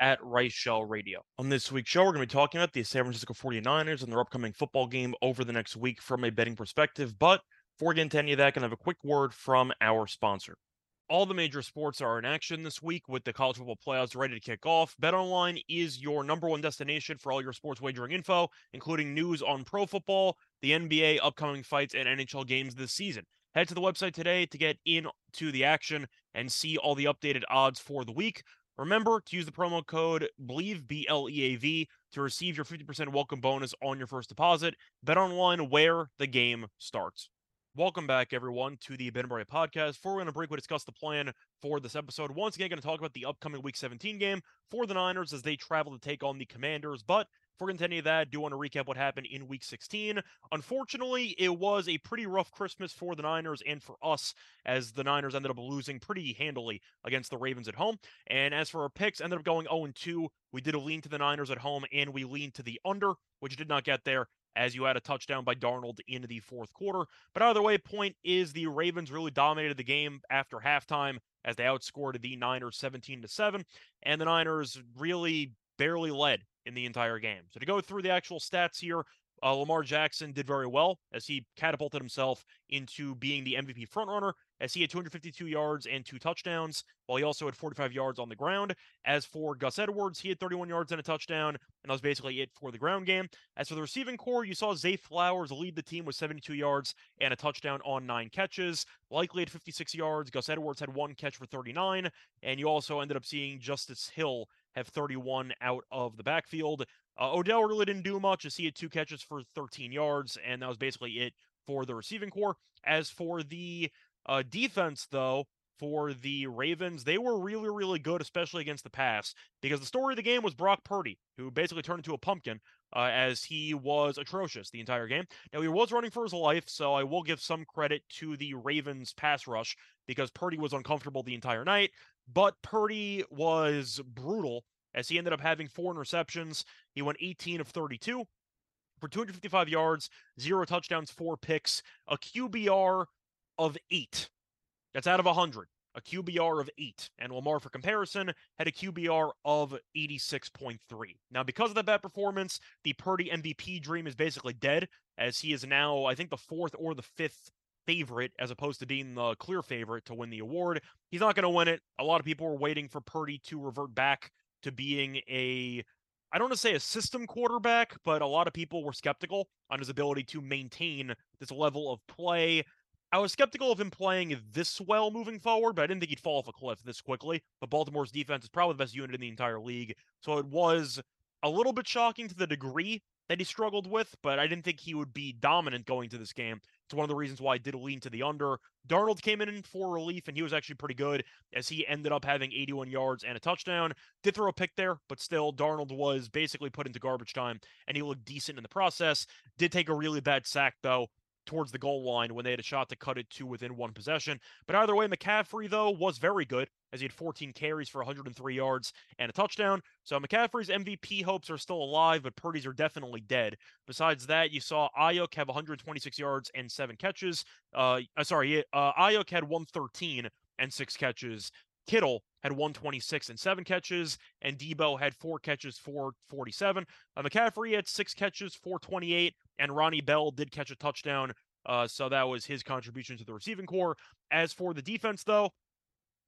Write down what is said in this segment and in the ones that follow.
at Reichel Radio. On this week's show, we're going to be talking about the San Francisco 49ers and their upcoming football game over the next week from a betting perspective. But before we get into any of that, going to have a quick word from our sponsor. All the major sports are in action this week with the college football playoffs ready to kick off. BetOnline is your number one destination for all your sports wagering info, including news on pro football, the NBA, upcoming fights, and NHL games this season. Head to the website today to get into the action and see all the updated odds for the week. Remember to use the promo code Bleav B L E A V, to receive your 50% welcome bonus on your first deposit. Bet online where the game starts. Welcome back, everyone, to the Ben podcast. Before we're going to break, we discuss the plan for this episode. Once again, going to talk about the upcoming Week 17 game for the Niners as they travel to take on the Commanders. But before we of that, I do want to recap what happened in Week 16. Unfortunately, it was a pretty rough Christmas for the Niners and for us, as the Niners ended up losing pretty handily against the Ravens at home. And as for our picks, ended up going 0 2. We did a lean to the Niners at home, and we leaned to the under, which did not get there as you had a touchdown by Darnold in the fourth quarter. But either way, point is the Ravens really dominated the game after halftime as they outscored the Niners 17 to 7, and the Niners really barely led in the entire game. So to go through the actual stats here, uh, Lamar Jackson did very well as he catapulted himself into being the MVP frontrunner as he had 252 yards and two touchdowns, while he also had 45 yards on the ground. As for Gus Edwards, he had 31 yards and a touchdown, and that was basically it for the ground game. As for the receiving corps, you saw Zay Flowers lead the team with 72 yards and a touchdown on nine catches. Likely at 56 yards. Gus Edwards had one catch for 39, and you also ended up seeing Justice Hill have 31 out of the backfield. Uh, Odell really didn't do much he had two catches for 13 yards, and that was basically it for the receiving corps. As for the uh, defense, though, for the Ravens, they were really, really good, especially against the pass, because the story of the game was Brock Purdy, who basically turned into a pumpkin uh, as he was atrocious the entire game. Now, he was running for his life, so I will give some credit to the Ravens pass rush because Purdy was uncomfortable the entire night, but Purdy was brutal as he ended up having four interceptions. He went 18 of 32 for 255 yards, zero touchdowns, four picks, a QBR of eight. That's out of 100. A QBR of eight. And Lamar, for comparison, had a QBR of 86.3. Now, because of that bad performance, the Purdy MVP dream is basically dead, as he is now, I think, the fourth or the fifth favorite as opposed to being the clear favorite to win the award. He's not going to win it. A lot of people were waiting for Purdy to revert back to being a I don't want to say a system quarterback, but a lot of people were skeptical on his ability to maintain this level of play. I was skeptical of him playing this well moving forward, but I didn't think he'd fall off a cliff this quickly. But Baltimore's defense is probably the best unit in the entire league. So it was a little bit shocking to the degree that he struggled with, but I didn't think he would be dominant going to this game. It's one of the reasons why I did lean to the under. Darnold came in for relief, and he was actually pretty good as he ended up having 81 yards and a touchdown. Did throw a pick there, but still, Darnold was basically put into garbage time, and he looked decent in the process. Did take a really bad sack, though, towards the goal line when they had a shot to cut it to within one possession. But either way, McCaffrey, though, was very good as he had 14 carries for 103 yards and a touchdown. So McCaffrey's MVP hopes are still alive, but Purdy's are definitely dead. Besides that, you saw Aiyuk have 126 yards and seven catches. Uh, uh sorry, uh, Aiyuk had 113 and six catches. Kittle had 126 and seven catches, and Deebo had four catches for 47. Uh, McCaffrey had six catches for 28, and Ronnie Bell did catch a touchdown. Uh, so that was his contribution to the receiving corps. As for the defense, though,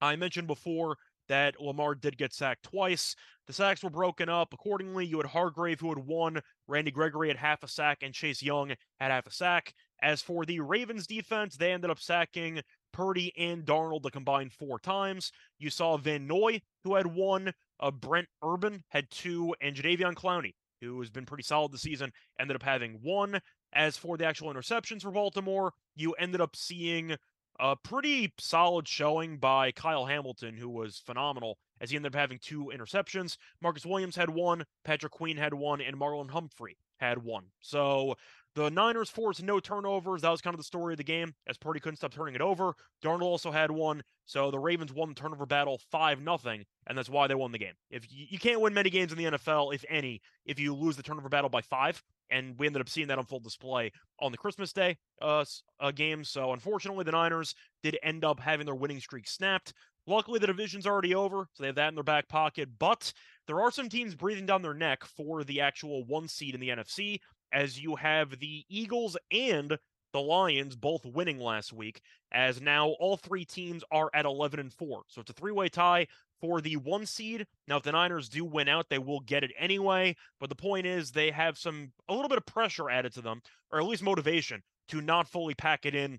I mentioned before that Lamar did get sacked twice. The sacks were broken up accordingly. You had Hargrave, who had one, Randy Gregory had half a sack, and Chase Young had half a sack. As for the Ravens defense, they ended up sacking Purdy and Darnold the combined four times. You saw Van Noy, who had one, uh, Brent Urban had two, and Jadeveon Clowney, who has been pretty solid this season, ended up having one. As for the actual interceptions for Baltimore, you ended up seeing a pretty solid showing by Kyle Hamilton, who was phenomenal as he ended up having two interceptions. Marcus Williams had one, Patrick Queen had one, and Marlon Humphrey had one. So the Niners forced no turnovers. That was kind of the story of the game, as Purdy couldn't stop turning it over. Darnold also had one, so the Ravens won the turnover battle five nothing, and that's why they won the game. If you, you can't win many games in the NFL, if any, if you lose the turnover battle by five, and we ended up seeing that on full display on the Christmas Day uh, uh, game. So unfortunately, the Niners did end up having their winning streak snapped. Luckily, the division's already over, so they have that in their back pocket. But there are some teams breathing down their neck for the actual one seed in the NFC, as you have the Eagles and the Lions both winning last week, as now all three teams are at 11 and 4. So it's a three way tie for the one seed. Now, if the Niners do win out, they will get it anyway. But the point is, they have some, a little bit of pressure added to them, or at least motivation to not fully pack it in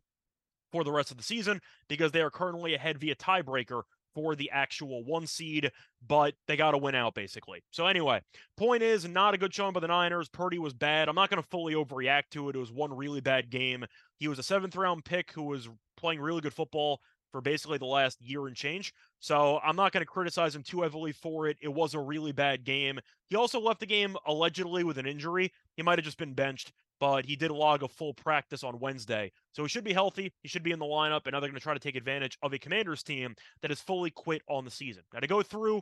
for the rest of the season because they are currently ahead via tiebreaker for the actual one seed, but they got to win out basically. So anyway, point is not a good showing by the Niners. Purdy was bad. I'm not going to fully overreact to it. It was one really bad game. He was a seventh round pick who was playing really good football for basically the last year and change. So I'm not going to criticize him too heavily for it. It was a really bad game. He also left the game allegedly with an injury. He might have just been benched but he did log a full practice on Wednesday. So he should be healthy. He should be in the lineup, and now they're going to try to take advantage of a Commanders team that has fully quit on the season. Now, to go through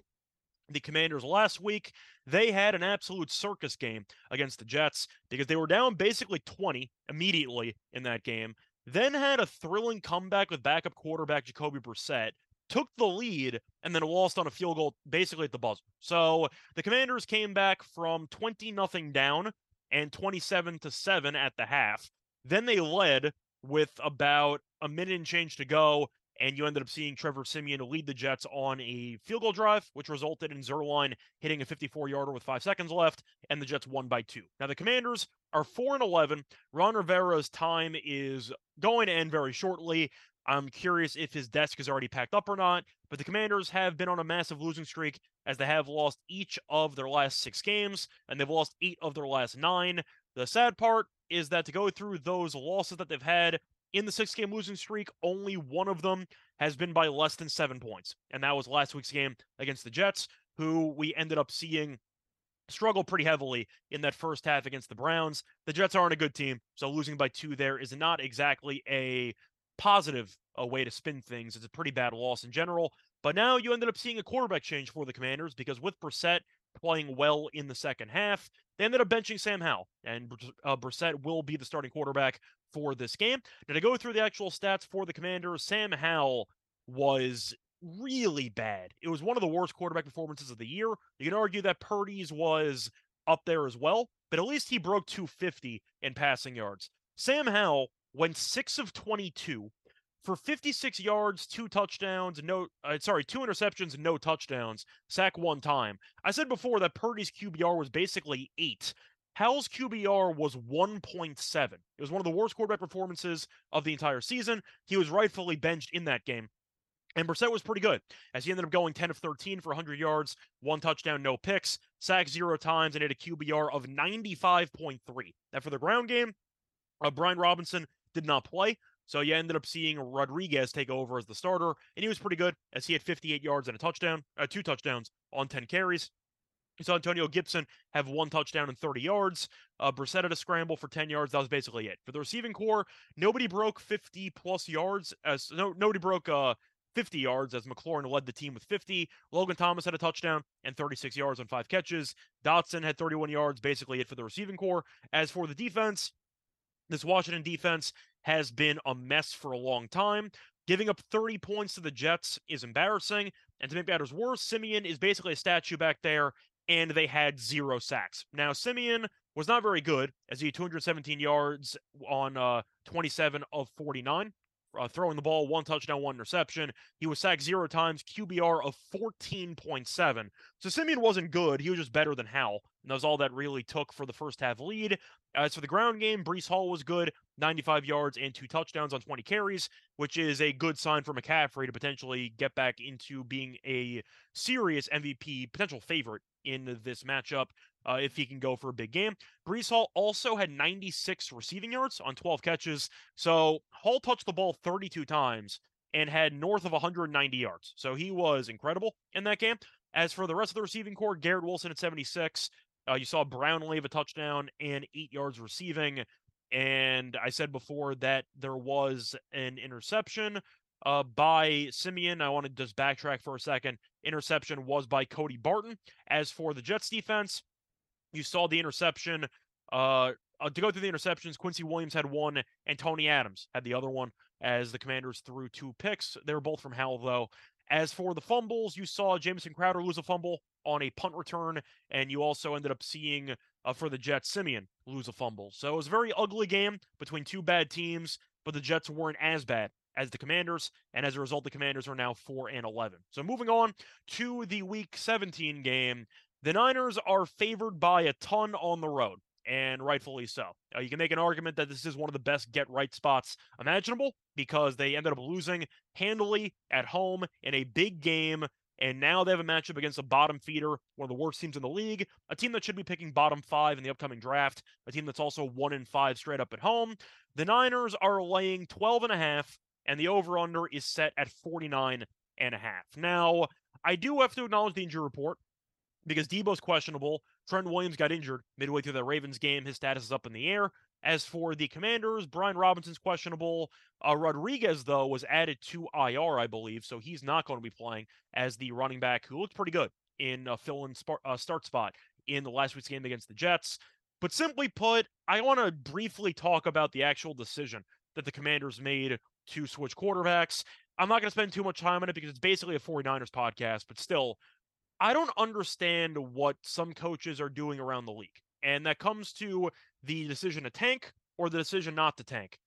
the Commanders last week, they had an absolute circus game against the Jets because they were down basically 20 immediately in that game, then had a thrilling comeback with backup quarterback Jacoby Brissett, took the lead and then lost on a field goal basically at the buzzer. So the Commanders came back from 20 nothing down and 27 to 7 at the half. Then they led with about a minute and change to go, and you ended up seeing Trevor Siemian lead the Jets on a field goal drive, which resulted in Zuerlein hitting a 54 yarder with five seconds left, and the Jets won by two. Now, the Commanders are 4 and 11. Ron Rivera's time is going to end very shortly. I'm curious if his desk is already packed up or not, but the Commanders have been on a massive losing streak as they have lost each of their last six games, and they've lost eight of their last nine. The sad part is that to go through those losses that they've had in the six game losing streak, only one of them has been by less than seven points. And that was last week's game against the Jets, who we ended up seeing struggle pretty heavily in that first half against the Browns. The Jets aren't a good team, so losing by two there is not exactly a positive a way to spin things. It's a pretty bad loss in general. But now you ended up seeing a quarterback change for the Commanders because with Brissett playing well in the second half, they ended up benching Sam Howell, and uh, Brissett will be the starting quarterback for this game. Now, to go through the actual stats for the Commanders, Sam Howell was really bad. It was one of the worst quarterback performances of the year. You can argue that Purdy's was up there as well, but at least he broke 250 in passing yards. Sam Howell went 6 of 22 for 56 yards, two touchdowns, no, uh, sorry, two interceptions no touchdowns, sack one time. I said before that Purdy's QBR was basically eight. Howell's QBR was 1.7. It was one of the worst quarterback performances of the entire season. He was rightfully benched in that game. And Brissett was pretty good, as he ended up going 10 of 13 for 100 yards, one touchdown, no picks, sacked zero times, and had a QBR of 95.3. Now, for the ground game, uh, Brian Robinson did not play, so you ended up seeing Rodriguez take over as the starter, and he was pretty good as he had 58 yards and a touchdown, uh, two touchdowns on 10 carries. You saw Antonio Gibson have one touchdown and 30 yards. Uh, Brissett had a scramble for 10 yards. That was basically it. For the receiving corps, nobody broke 50 plus yards. As no, nobody broke uh, 50 yards as McLaurin led the team with 50. Logan Thomas had a touchdown and 36 yards on five catches. Dotson had 31 yards, basically it for the receiving corps. As for the defense, this Washington defense has been a mess for a long time. Giving up 30 points to the Jets is embarrassing. And to make matters worse, Siemian is basically a statue back there, and they had zero sacks. Now, Siemian was not very good, as he had 217 yards on uh, 27 of 49 uh, throwing the ball, one touchdown, one interception. He was sacked zero times, QBR of 14.7. So Siemian wasn't good. He was just better than Howell. And that was all that really took for the first half lead. As for the ground game, Breece Hall was good, 95 yards and two touchdowns on 20 carries, which is a good sign for McCaffrey to potentially get back into being a serious MVP potential favorite in this matchup uh, if he can go for a big game. Breece Hall also had 96 receiving yards on 12 catches. So Hall touched the ball 32 times and had north of 190 yards. So he was incredible in that game. As for the rest of the receiving corps, Garrett Wilson at 76. Uh, you saw Brownlee have a touchdown and eight yards receiving. And I said before that there was an interception uh, by Siemian. I want to just backtrack for a second. Interception was by Cody Barton. As for the Jets defense, you saw the interception. Uh, uh, to go through the interceptions, Quincy Williams had one, and Tony Adams had the other one. As the Commanders threw two picks, they were both from Howell, though. As for the fumbles, you saw Jamison Crowder lose a fumble on a punt return, and you also ended up seeing uh, for the Jets Siemian lose a fumble. So it was a very ugly game between two bad teams, but the Jets weren't as bad as the Commanders, and as a result, the Commanders are now four and eleven. So moving on to the Week 17 game, the Niners are favored by a ton on the road and rightfully so. Uh, you can make an argument that this is one of the best get right spots imaginable because they ended up losing handily at home in a big game. And now they have a matchup against a bottom feeder, one of the worst teams in the league, a team that should be picking bottom five in the upcoming draft, a team that's also one in five straight up at home. The Niners are laying 12 and a half, and the over under is set at 49 and a half. Now, I do have to acknowledge the injury report because Deebo's questionable. Trent Williams got injured midway through the Ravens game. His status is up in the air. As for the Commanders, Brian Robinson's questionable. Uh, Rodriguez, though, was added to IR, I believe, so he's not going to be playing as the running back who looked pretty good in a fill-in uh, start spot in the last week's game against the Jets. But simply put, I want to briefly talk about the actual decision that the Commanders made to switch quarterbacks. I'm not going to spend too much time on it because it's basically a 49ers podcast, but still, I don't understand what some coaches are doing around the league. And that comes to the decision to tank or the decision not to tank.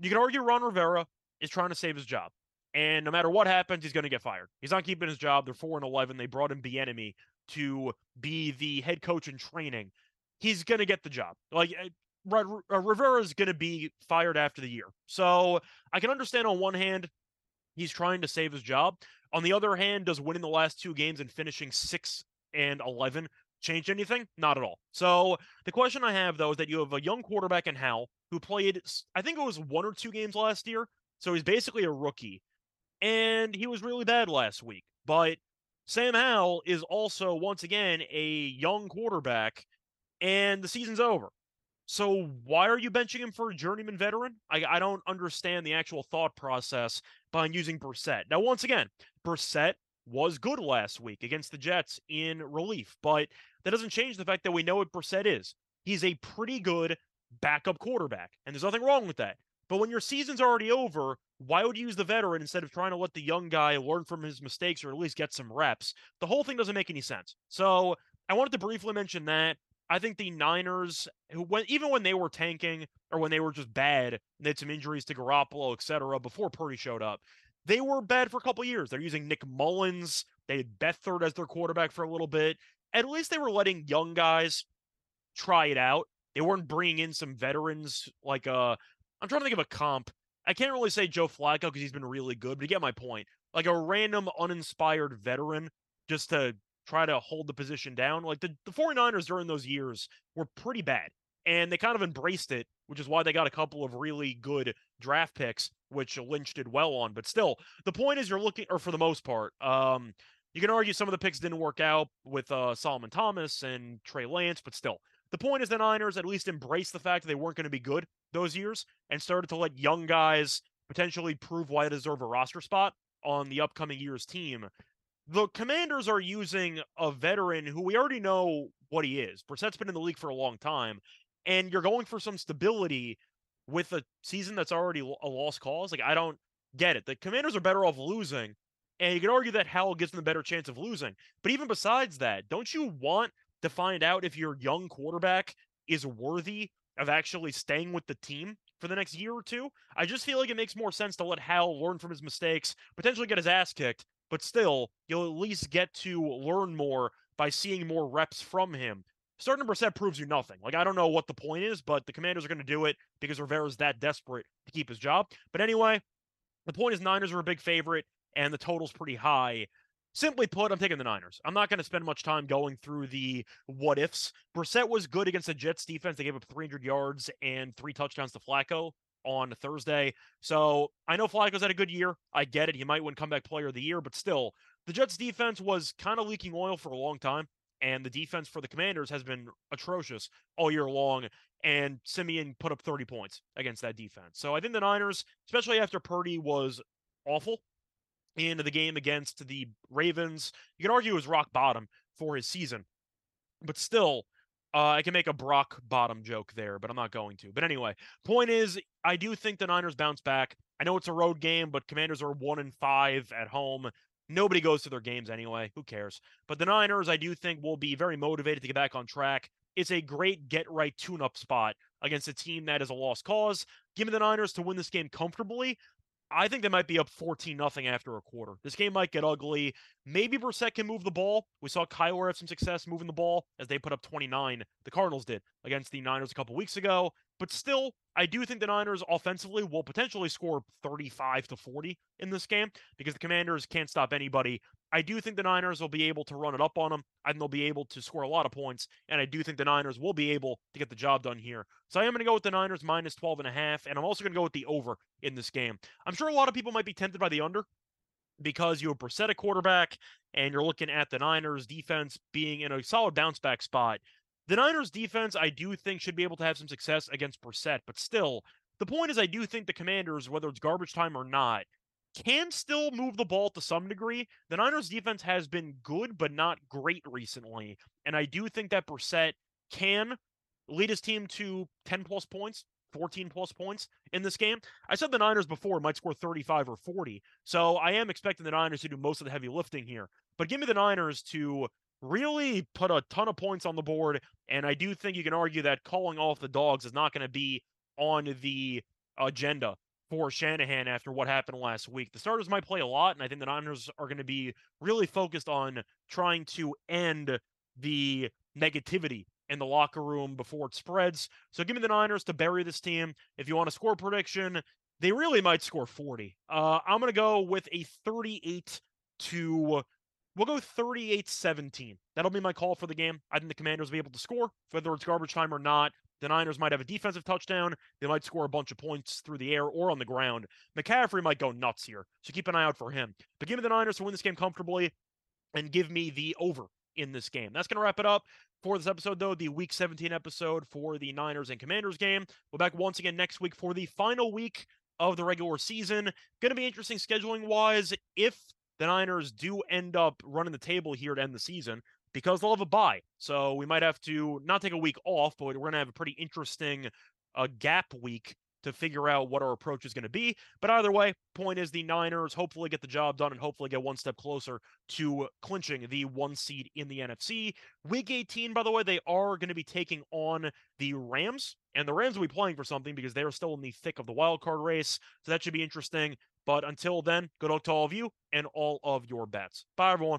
You can argue Ron Rivera is trying to save his job. And no matter what happens, he's going to get fired. He's not keeping his job. They're 4 and 11. They brought in Bieniemy to be the head coach in training. He's going to get the job. Like eh, Rivera is going to be fired after the year. So I can understand on one hand, he's trying to save his job. On the other hand, does winning the last two games and finishing six and 11 change anything? Not at all. So the question I have, though, is that you have a young quarterback in Howell who played, I think it was one or two games last year. So he's basically a rookie. And he was really bad last week. But Sam Howell is also, once again, a young quarterback, and the season's over. So why are you benching him for a journeyman veteran? I, I don't understand the actual thought process behind using Brissett. Now, once again, Brissett was good last week against the Jets in relief, but that doesn't change the fact that we know what Brissett is. He's a pretty good backup quarterback, and there's nothing wrong with that. But when your season's already over, why would you use the veteran instead of trying to let the young guy learn from his mistakes or at least get some reps? The whole thing doesn't make any sense. So I wanted to briefly mention that. I think the Niners, who when even when they were tanking or when they were just bad, and they had some injuries to Garoppolo, et cetera, before Purdy showed up, they were bad for a couple years. They're using Nick Mullens. They had Beathard as their quarterback for a little bit. At least they were letting young guys try it out. They weren't bringing in some veterans like uh I'm trying to think of a comp. I can't really say Joe Flacco because he's been really good, but you get my point. Like a random uninspired veteran just to try to hold the position down. Like the, the 49ers during those years were pretty bad. And they kind of embraced it, which is why they got a couple of really good draft picks, which Lynch did well on. But still, the point is you're looking, or for the most part, um, you can argue some of the picks didn't work out with uh, Solomon Thomas and Trey Lance, but still, the point is the Niners at least embraced the fact that they weren't going to be good those years and started to let young guys potentially prove why they deserve a roster spot on the upcoming year's team the Commanders are using a veteran who we already know what he is. Brissett's been in the league for a long time, and you're going for some stability with a season that's already a lost cause. Like I don't get it. The Commanders are better off losing, and you can argue that Howell gives them a better chance of losing. But even besides that, don't you want to find out if your young quarterback is worthy of actually staying with the team for the next year or two? I just feel like it makes more sense to let Howell learn from his mistakes, potentially get his ass kicked, but still, you'll at least get to learn more by seeing more reps from him. Starting Brissett proves you nothing. Like, I don't know what the point is, but the commanders are going to do it because Rivera's that desperate to keep his job. But anyway, the point is Niners are a big favorite, and the total's pretty high. Simply put, I'm taking the Niners. I'm not going to spend much time going through the what ifs. Brissett was good against the Jets defense. They gave up 300 yards and three touchdowns to Flacco on Thursday. So I know Flacco's had a good year. I get it. He might win comeback player of the year, but still, the Jets defense was kind of leaking oil for a long time, and the defense for the Commanders has been atrocious all year long. And Siemian put up 30 points against that defense. So I think the Niners, especially after Purdy was awful in the game against the Ravens, you can argue it was rock bottom for his season. But still, uh, I can make a Brock bottom joke there, but I'm not going to. But anyway, point is, I do think the Niners bounce back. I know it's a road game, but Commanders are one and five at home. Nobody goes to their games anyway. Who cares? But the Niners, I do think, will be very motivated to get back on track. It's a great get right tune up spot against a team that is a lost cause. Give me the Niners to win this game comfortably. I think they might be up 14 nothing after a quarter. This game might get ugly. Maybe Brissett can move the ball. We saw Kyler have some success moving the ball as they put up 29. The Cardinals did against the Niners a couple weeks ago. But still, I do think the Niners offensively will potentially score 35 to 40 in this game because the Commanders can't stop anybody. I do think the Niners will be able to run it up on them and they'll be able to score a lot of points. And I do think the Niners will be able to get the job done here. So I am going to go with the Niners minus 12 and a half. And I'm also going to go with the over in this game. I'm sure a lot of people might be tempted by the under because you have Brissett at quarterback and you're looking at the Niners defense being in a solid bounce back spot. The Niners defense, I do think, should be able to have some success against Brissett, but still, the point is, I do think the Commanders, whether it's garbage time or not, can still move the ball to some degree. The Niners defense has been good, but not great recently. And I do think that Brissett can lead his team to 10 plus points, 14 plus points in this game. I said the Niners before might score 35 or 40. So I am expecting the Niners to do most of the heavy lifting here. But give me the Niners to really put a ton of points on the board. And I do think you can argue that calling off the dogs is not going to be on the agenda for Shanahan after what happened last week. The starters might play a lot, and I think the Niners are going to be really focused on trying to end the negativity in the locker room before it spreads. So give me the Niners to bury this team. If you want a score prediction, they really might score 40. Uh, I'm going to go with a 38 to We'll go 38 17. That'll be my call for the game. I think the Commanders will be able to score, whether it's garbage time or not. The Niners might have a defensive touchdown. They might score a bunch of points through the air or on the ground. McCaffrey might go nuts here, so keep an eye out for him. But give me the Niners to win this game comfortably and give me the over in this game. That's going to wrap it up for this episode, though, the Week 17 episode for the Niners and Commanders game. We'll back once again next week for the final week of the regular season. Going to be interesting scheduling wise. If the Niners do end up running the table here to end the season because they'll have a bye. So we might have to not take a week off, but we're going to have a pretty interesting uh, gap week to figure out what our approach is going to be. But either way, point is the Niners hopefully get the job done and hopefully get one step closer to clinching the one seed in the NFC. Week 18, by the way, they are going to be taking on the Rams, and the Rams will be playing for something because they are still in the thick of the wild card race. So that should be interesting. But until then, good luck to all of you and all of your bets. Bye, everyone.